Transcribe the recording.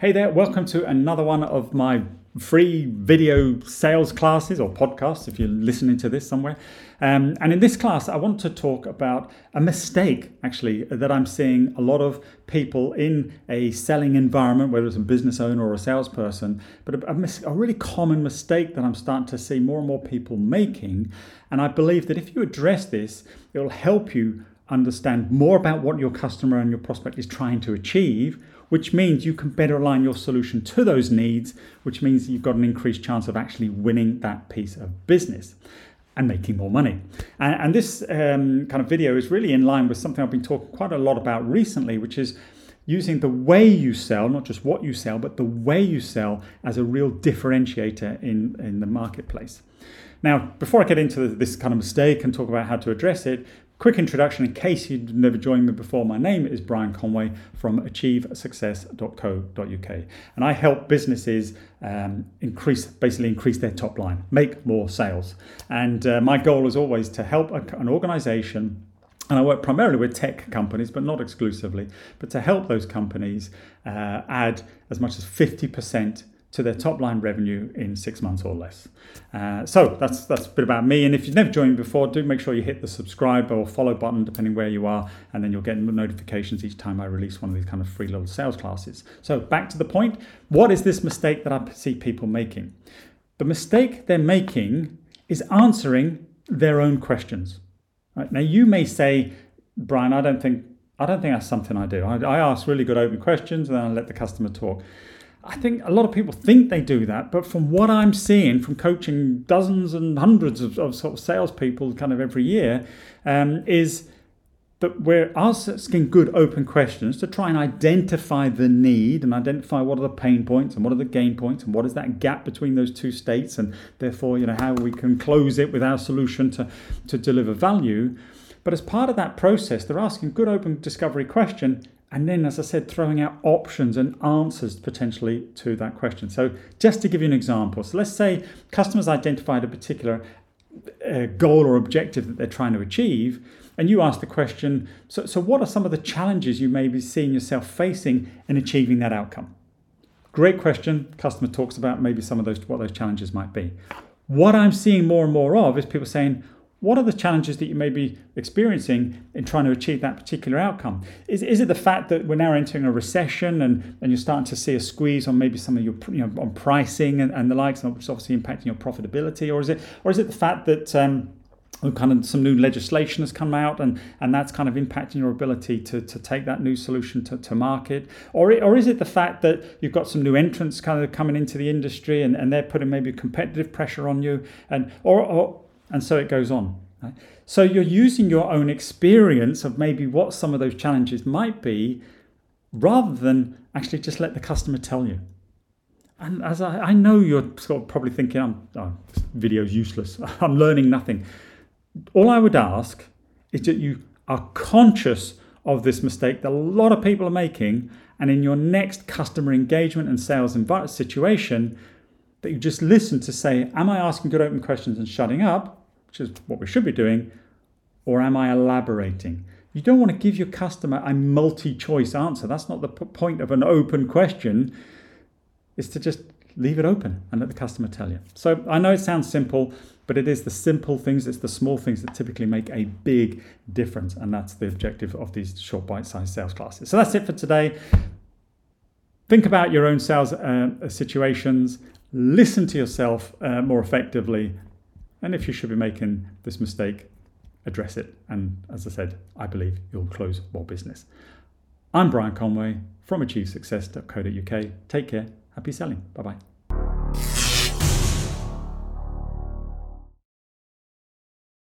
Hey there, welcome to another one of my free video sales classes or podcasts if you're listening to this somewhere. Um, and in this class, I want to talk about a mistake actually that I'm seeing a lot of people in a selling environment, whether it's a business owner or a salesperson, but a, a, mis- a really common mistake that I'm starting to see more and more people making. And I believe that if you address this, it will help you understand more about what your customer and your prospect is trying to achieve which means you can better align your solution to those needs, which means you've got an increased chance of actually winning that piece of business and making more money. And, and this um, kind of video is really in line with something I've been talking quite a lot about recently, which is using the way you sell, not just what you sell, but the way you sell as a real differentiator in, in the marketplace. Now, before I get into this kind of mistake and talk about how to address it, Quick introduction in case you've never joined me before. My name is Brian Conway from achievesuccess.co.uk, and I help businesses um, increase, basically increase their top line, make more sales. And uh, my goal is always to help a, an organization and I work primarily with tech companies, but not exclusively, but to help those companies uh, add as much as 50% to their top line revenue in six months or less. Uh, so that's that's a bit about me. And if you've never joined before, do make sure you hit the subscribe or follow button, depending where you are, and then you'll get notifications each time I release one of these kind of free little sales classes. So back to the point: what is this mistake that I see people making? The mistake they're making is answering their own questions. Right? Now you may say, Brian, I don't think I don't think that's something I do. I, I ask really good open questions and then I let the customer talk. I think a lot of people think they do that, but from what I'm seeing from coaching dozens and hundreds of, of sort of salespeople kind of every year, um, is that we're asking good open questions to try and identify the need and identify what are the pain points and what are the gain points and what is that gap between those two states and therefore you know how we can close it with our solution to, to deliver value. But as part of that process, they're asking good open discovery question and then, as I said, throwing out options and answers potentially to that question. So, just to give you an example, so let's say customers identified a particular uh, goal or objective that they're trying to achieve, and you ask the question so, so, what are some of the challenges you may be seeing yourself facing in achieving that outcome? Great question. Customer talks about maybe some of those what those challenges might be. What I'm seeing more and more of is people saying, what are the challenges that you may be experiencing in trying to achieve that particular outcome? Is, is it the fact that we're now entering a recession and, and you're starting to see a squeeze on maybe some of your you know, on pricing and, and the likes, which is obviously impacting your profitability, or is it or is it the fact that um, kind of some new legislation has come out and, and that's kind of impacting your ability to, to take that new solution to, to market? Or, or is it the fact that you've got some new entrants kind of coming into the industry and, and they're putting maybe competitive pressure on you? And or, or and so it goes on. Right? So you're using your own experience of maybe what some of those challenges might be rather than actually just let the customer tell you. And as I, I know you're sort of probably thinking, I'm, oh, video's useless, I'm learning nothing. All I would ask is that you are conscious of this mistake that a lot of people are making, and in your next customer engagement and sales situation, that you just listen to say, Am I asking good open questions and shutting up? Which is what we should be doing, or am I elaborating? You don't want to give your customer a multi choice answer. That's not the point of an open question, is to just leave it open and let the customer tell you. So I know it sounds simple, but it is the simple things, it's the small things that typically make a big difference. And that's the objective of these short bite sized sales classes. So that's it for today. Think about your own sales uh, situations, listen to yourself uh, more effectively, and if you should be making this mistake, address it. And as I said, I believe you'll close more business. I'm Brian Conway from achievesuccess.co.uk. Take care. Happy selling. Bye bye.